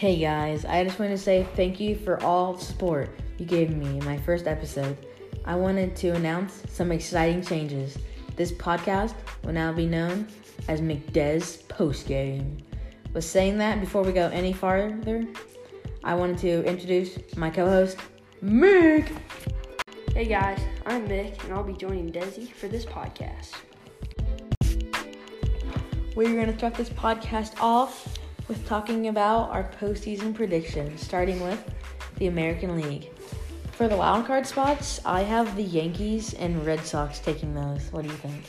Hey guys, I just want to say thank you for all the support you gave me in my first episode. I wanted to announce some exciting changes. This podcast will now be known as McDez Postgame. With saying that, before we go any farther, I wanted to introduce my co-host, Mick. Hey guys, I'm Mick, and I'll be joining Desi for this podcast. We're going to start this podcast off with talking about our postseason predictions, starting with the American League. For the wild card spots, I have the Yankees and Red Sox taking those. What do you think?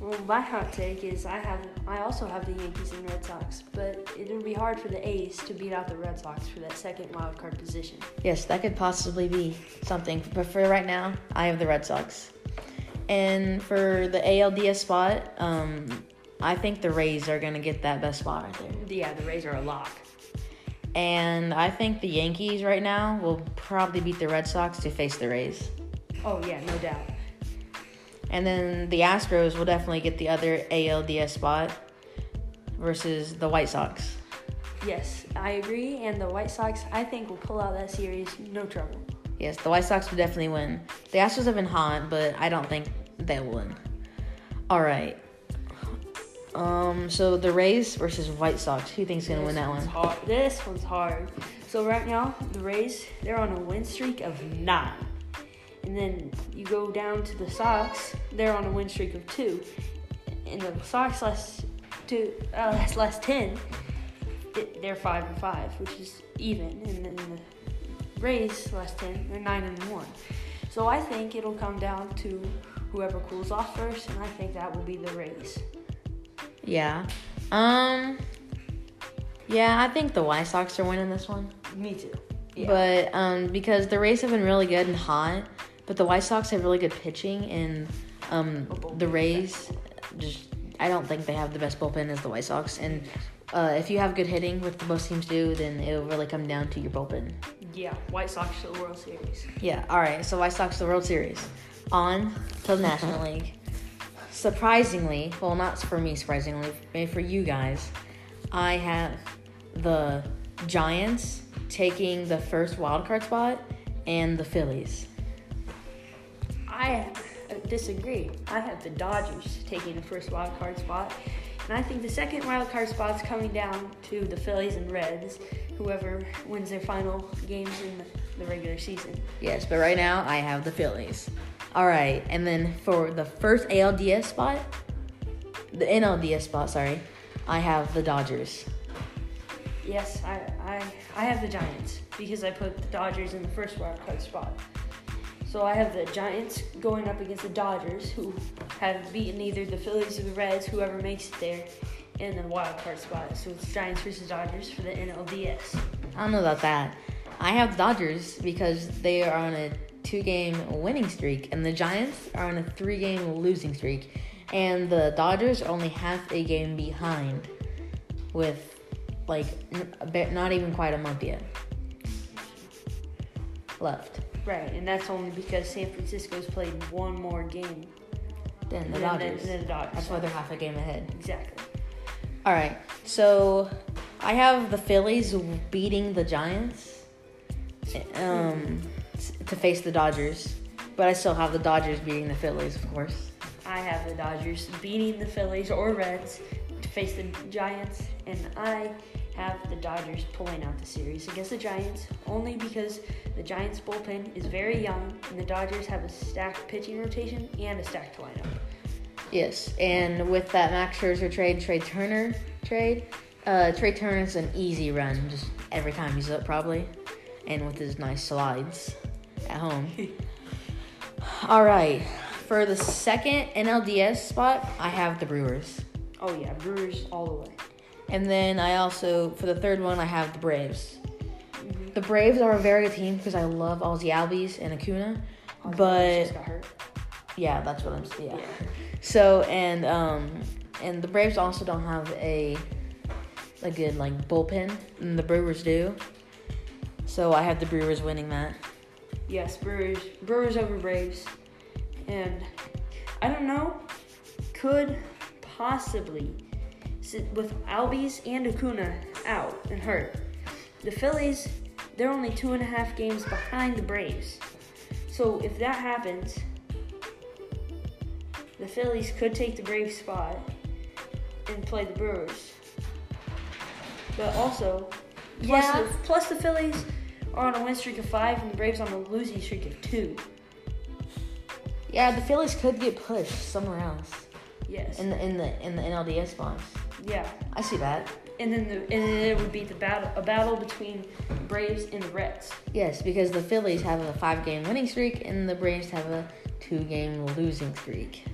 Well, my hot take is I have I also have the Yankees and Red Sox, but it would be hard for the A's to beat out the Red Sox for that second wild card position. Yes, that could possibly be something. But for right now, I have the Red Sox. And for the ALDS spot, um, I think the Rays are going to get that best spot right there. Yeah, the Rays are a lock. And I think the Yankees right now will probably beat the Red Sox to face the Rays. Oh yeah, no doubt. And then the Astros will definitely get the other ALDS spot versus the White Sox. Yes, I agree. And the White Sox, I think, will pull out that series no trouble. Yes, the White Sox will definitely win. The Astros have been hot, but I don't think they'll win. All right. Um. So the Rays versus White Sox. Who thinks gonna win that one? Hard. This one's hard. So right now, the Rays they're on a win streak of nine, and then you go down to the Sox. They're on a win streak of two, and the Sox last two uh, last last ten. They're five and five, which is even, and then the Rays last ten they're nine and one. So I think it'll come down to whoever cools off first, and I think that will be the Rays. Yeah. Um. Yeah, I think the White Sox are winning this one. Me too. Yeah. But um, because the Rays have been really good and hot, but the White Sox have really good pitching, and um, the Rays just I don't think they have the best bullpen as the White Sox. And uh, if you have good hitting, which the most teams do, then it'll really come down to your bullpen. Yeah, White Sox to the World Series. Yeah. All right. So White Sox to the World Series, on to the National League. Surprisingly, well, not for me. Surprisingly, maybe for you guys, I have the Giants taking the first wild card spot and the Phillies. I disagree. I have the Dodgers taking the first wild card spot, and I think the second wild card is coming down to the Phillies and Reds, whoever wins their final games in the regular season. Yes, but right now I have the Phillies. All right, and then for the first ALDS spot, the NLDS spot, sorry, I have the Dodgers. Yes, I, I, I have the Giants because I put the Dodgers in the first wild card spot. So I have the Giants going up against the Dodgers, who have beaten either the Phillies or the Reds, whoever makes it there, in the wild card spot. So it's Giants versus Dodgers for the NLDS. I don't know about that. I have the Dodgers because they are on a two game winning streak, and the Giants are on a three game losing streak. And the Dodgers are only half a game behind with like n- a bit- not even quite a month yet left. Right, and that's only because San Francisco's played one more game Then the than, Dodgers. than the Dodgers. That's why they're half a game ahead. exactly. All right, so I have the Phillies beating the Giants um, to face the Dodgers, but I still have the Dodgers beating the Phillies, of course. I have the Dodgers beating the Phillies or Reds to face the Giants, and I have the Dodgers pulling out the series against the Giants only because the Giants bullpen is very young and the Dodgers have a stacked pitching rotation and a stacked lineup. Yes, and with that Max Scherzer trade, Trea Turner trade, uh, Trea Turner's an easy run just every time he's up, probably, and with his nice slides at home. All right, for the second NLDS spot, I have the Brewers. Oh yeah, Brewers all the way. And then I also, for the third one, I have the Braves. The Braves are a very good team because I love Ozzie Albies and Acuna. Ozzie But- just got hurt. Yeah, that's what I'm yeah. Yeah. So and um and the Braves also don't have a a good like bullpen, and the Brewers do. So I have the Brewers winning that. Yes, Brewers, Brewers over Braves, and I don't know, could possibly sit with Albies and Acuna out and hurt. the Phillies, they're only two and a half games behind the Braves. So if that happens, the Phillies could take the Braves spot and play the Brewers. But also, plus, Yeah. the, plus the Phillies are on a win streak of five and the Braves on a losing streak of two. Yeah, the Phillies could get pushed somewhere else Yes. in the in the in the NLDS spots. yeah. I see that. And then the, and then it would be the battle a battle between Braves and the Reds. Yes, because the Phillies have a five game winning streak and the Braves have a two game losing streak.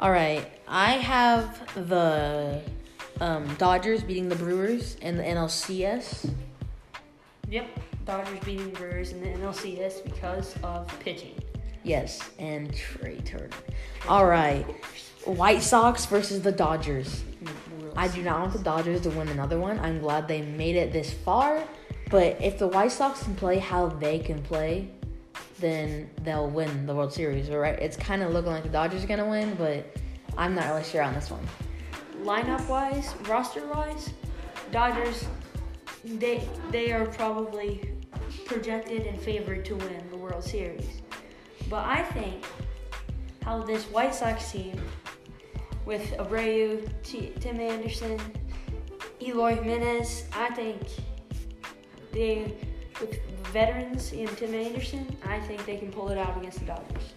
All right, I have the um, Dodgers beating the Brewers in the NLCS. Yep. Dodgers beating the Brewers in the NLCS because of pitching. Yes, and Trea Turner. All right, White Sox versus the Dodgers. I do not want the Dodgers to win another one. I'm glad they made it this far. But if the White Sox can play how they can play, then they'll win the World Series. All right, it's kind of looking like the Dodgers are gonna win, but I'm not really sure on this one. lineup wise, roster wise, Dodgers they they are probably projected and favored to win the World Series. But I think how this White Sox team with Abreu, T- Tim Anderson, Eloy Jimenez, I think they with veterans in Tim Anderson, I think they can pull it out against the Dodgers.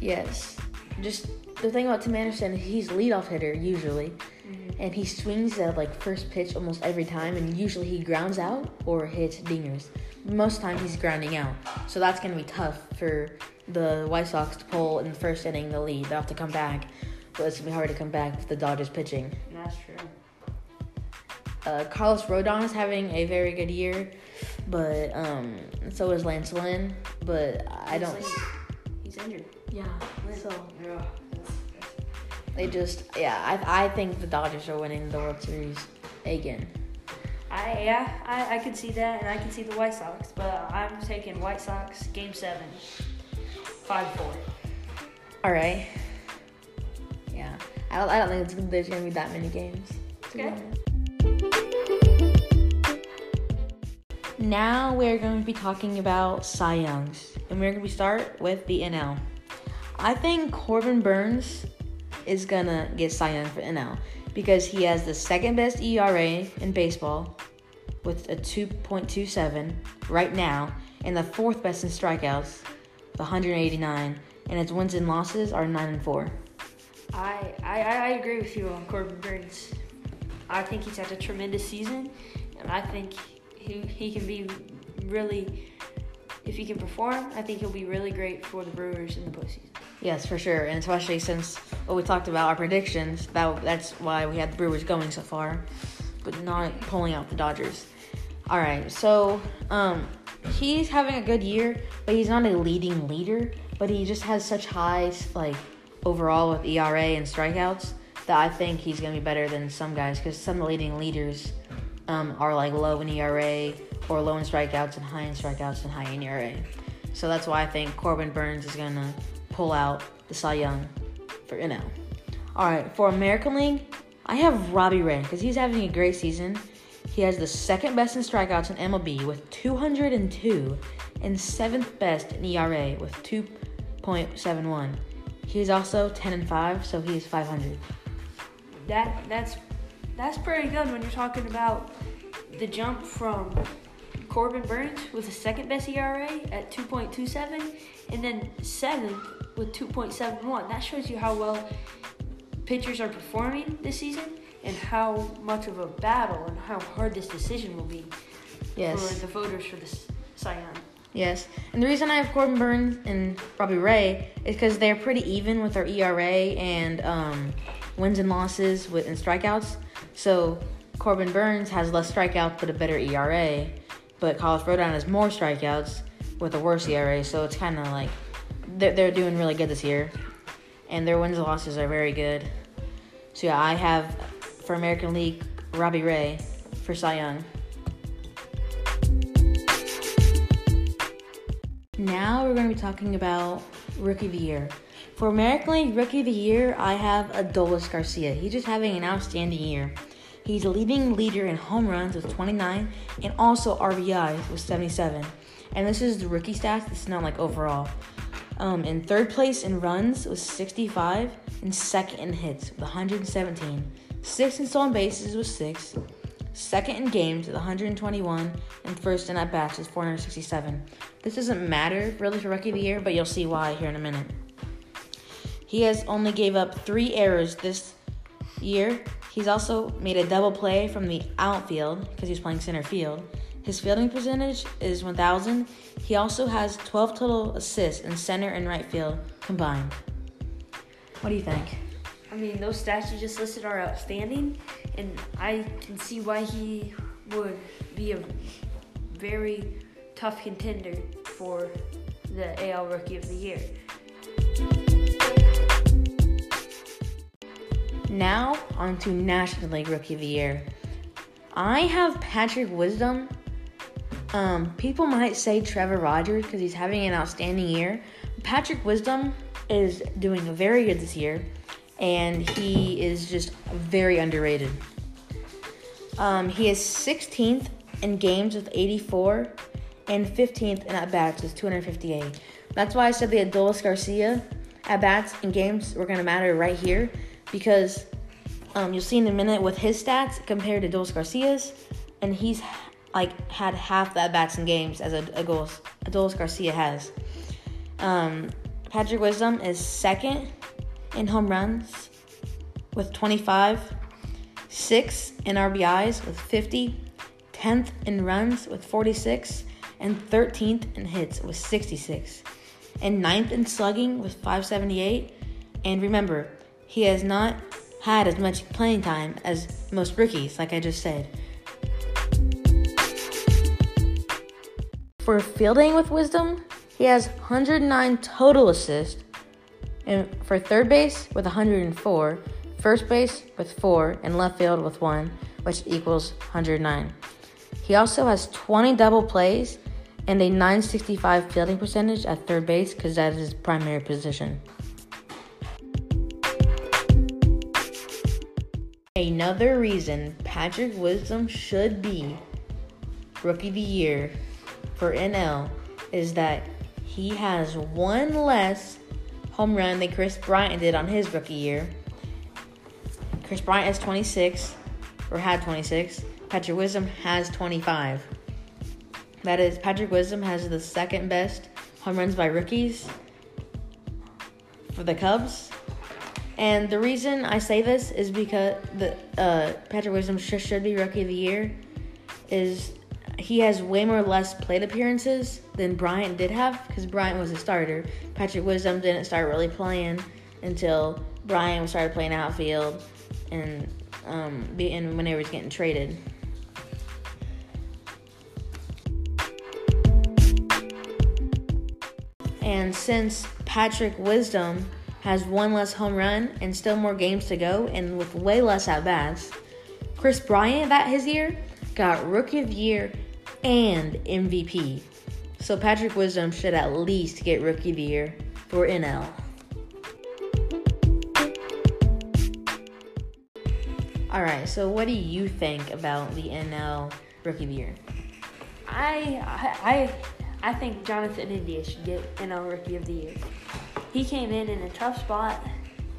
Yes, just the thing about Tim Anderson, he's leadoff hitter usually, and he swings at like first pitch almost every time, and usually he grounds out or hits dingers. Most time he's grounding out, so that's gonna be tough for the White Sox to pull in the first inning the lead. They will have to come back, but it's gonna be hard to come back with the Dodgers pitching. That's true. Uh, Carlos Rodon is having a very good year, but um, so is Lance Lynn. But I don't. He's, he's injured. Yeah. So Yeah. They just yeah. I I think the Dodgers are winning the World Series again. I yeah, I, I could see that, and I can see the White Sox, but I'm taking White Sox Game Seven, five four. All right. Yeah. I don't. I don't think it's, there's gonna be that many games. Okay. Now we're going to be talking about Cy Youngs, and we're going to start with the NL. I think Corbin Burnes is gonna get Cy Young for NL because he has the second best ERA in baseball with a 2.27 right now, and the fourth best in strikeouts, with 189, and his wins and losses are nine and four. I, I I agree with you on Corbin Burnes. I think he's had a tremendous season, and I think he he can be really. If he can perform, I think he'll be really great for the Brewers in the postseason. Yes, for sure, and especially since what we talked about our predictions, that that's why we had the Brewers going so far, but not pulling out the Dodgers. All right, so um, he's having a good year, but he's not a leading leader. But he just has such high like overall with ERA and strikeouts that I think he's gonna be better than some guys because some leading leaders um, are like low in ERA or low in strikeouts and high in strikeouts and high in ERA. So that's why I think Corbin Burnes is gonna pull out the Cy Young for NL. All right, for American League, I have Robbie Ray because he's having a great season. He has the second best in strikeouts in MLB with 202 and seventh best in ERA with 2.71. He's also 10 and 5, so he's 500. That that's that's pretty good when you're talking about the jump from Corbin Burnes with the second best ERA at 2.27 and then seventh with 2.71. That shows you how well pitchers are performing this season and how much of a battle and how hard this decision will be Yes. for the voters for this Cy Young. Yes, and the reason I have Corbin Burnes and Robbie Ray is because they're pretty even with their ERA and um, wins and losses with and strikeouts. So Corbin Burnes has less strikeouts but a better ERA, but Carlos Rodon has more strikeouts with a worse ERA. So it's kind of like they're, they're doing really good this year, and their wins and losses are very good. So yeah, I have for American League Robbie Ray for Cy Young. Now we're going to be talking about Rookie of the Year. For American League Rookie of the Year, I have Adolis Garcia. He's just having an outstanding year. He's a leading leader in home runs with 29 and also RBIs with 77. And this is the rookie stats. This is not like overall. Um, in third place in runs was 65, and second in hits with 117. Sixth in stolen bases with six. Second in games with 121, and first in at bats with 467. This doesn't matter really for rookie of the year, but you'll see why here in a minute. He has only gave up three errors this year. He's also made a double play from the outfield because he's playing center field. His fielding percentage is 1,000. He also has 12 total assists in center and right field combined. What do you think? I mean, those stats you just listed are outstanding, and I can see why he would be a very tough contender for the AL Rookie of the Year. Now, on to National League Rookie of the Year. I have Patrick Wisdom. Um, people might say Trevor Rogers because he's having an outstanding year. Patrick Wisdom is doing very good this year, and he is just very underrated. Um, he is 16th in games with 84 and 15th in at bats with 258. That's why I said the Adolis Garcia at bats and games were going to matter right here because um, you'll see in a minute with his stats compared to Adolis Garcia's, and he's like had half that bats in games as a goals Adolis Garcia has. Um, Patrick Wisdom is second in home runs with 25, sixth in RBIs with 50, 10th in runs with 46, and 13th in hits with 66, and 9th in slugging with 578. And remember, he has not had as much playing time as most rookies, like I just said. For fielding with wisdom, he has 109 total assists, and for third base with 104, first base with 4, and left field with 1, which equals 109. He also has 20 double plays and a 965 fielding percentage at third base because that is his primary position. Another reason Patrick Wisdom should be Rookie of the Year for NL is that he has one less home run than Kris Bryant did on his rookie year. Kris Bryant has 26, or had 26. Patrick Wisdom has 25. That is, Patrick Wisdom has the second best home runs by rookies for the Cubs. And the reason I say this is because the uh, Patrick Wisdom should, be Rookie of the Year. Is he has way more less plate appearances than Bryant did have because Bryant was a starter. Patrick Wisdom didn't start really playing until Bryant started playing outfield and um, and whenever he's getting traded. And since Patrick Wisdom has one less home run and still more games to go, and with way less at bats, Kris Bryant that his year got Rookie of the Year and MVP. So Patrick Wisdom should at least get Rookie of the Year for NL. All right, so what do you think about the NL Rookie of the Year? I I I think Jonathan India should get NL Rookie of the Year. He came in in a tough spot,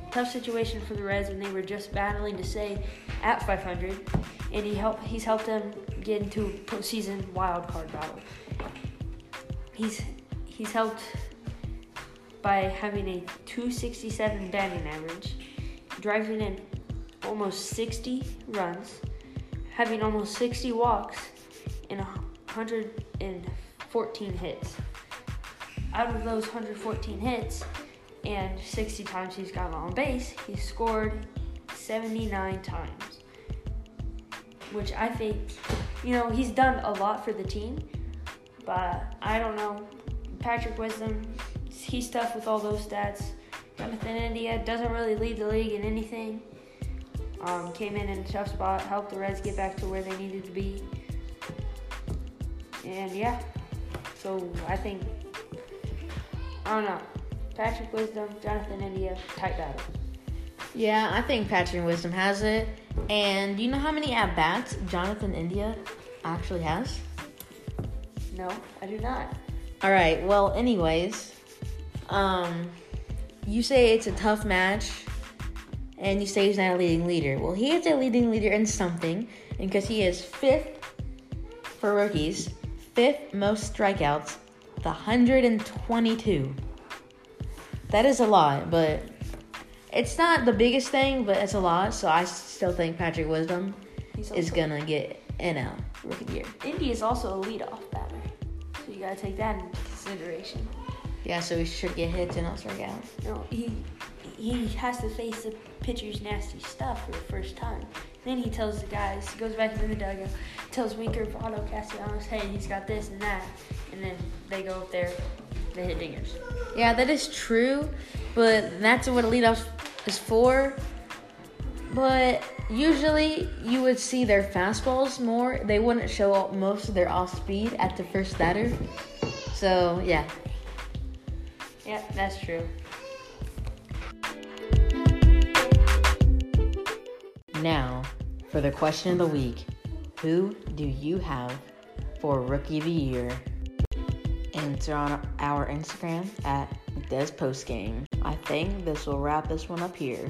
tough situation for the Reds when they were just battling to stay at 500, and he helped. He's helped them get into postseason wild card battle. He's he's helped by having a 267 batting average, driving in almost 60 runs, having almost 60 walks, and 114 hits. Out of those 114 hits, and 60 times he's gotten on base, he scored 79 times. Which I think you know, he's done a lot for the team, but I don't know. Patrick Wisdom, he's tough with all those stats. Jonathan India doesn't really lead the league in anything. Um, came in in a tough spot, helped the Reds get back to where they needed to be. And yeah, so I think, I don't know. Patrick Wisdom, Jonathan India, tight battle. Yeah, I think Patrick Wisdom has it. And do you know how many at bats Jonathan India actually has? No, I do not. All right. Well, anyways, um, you say it's a tough match, and you say he's not a leading leader. Well, he is a leading leader in something, because he is fifth for rookies, fifth most strikeouts, the 122. That is a lot, but it's not the biggest thing, but it's a lot. So I still think Patrick Wisdom is gonna get NL Rookie Year. Indy is also a leadoff batter, so you gotta take that into consideration. Yeah, so he should get hits and not strike out. No, he he has to face the pitcher's nasty stuff for the first time. Then he tells the guys, he goes back into the dugout, tells Winker, Votto, Castellanos, hey, he's got this and that, and then they go up there, they hit dingers. Yeah, that is true, but that's what a leadoff is for. But usually you would see their fastballs more. They wouldn't show up most of their off speed at the first batter. So yeah, Yeah, that's true. Now, for the question of the week Who do you have for Rookie of the Year? Answer on our Instagram at Des Postgame. I think this will wrap this one up here.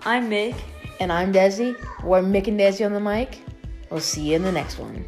I'm Mick. And I'm Desi. We're Mick and Desi on the mic. We'll see you in the next one.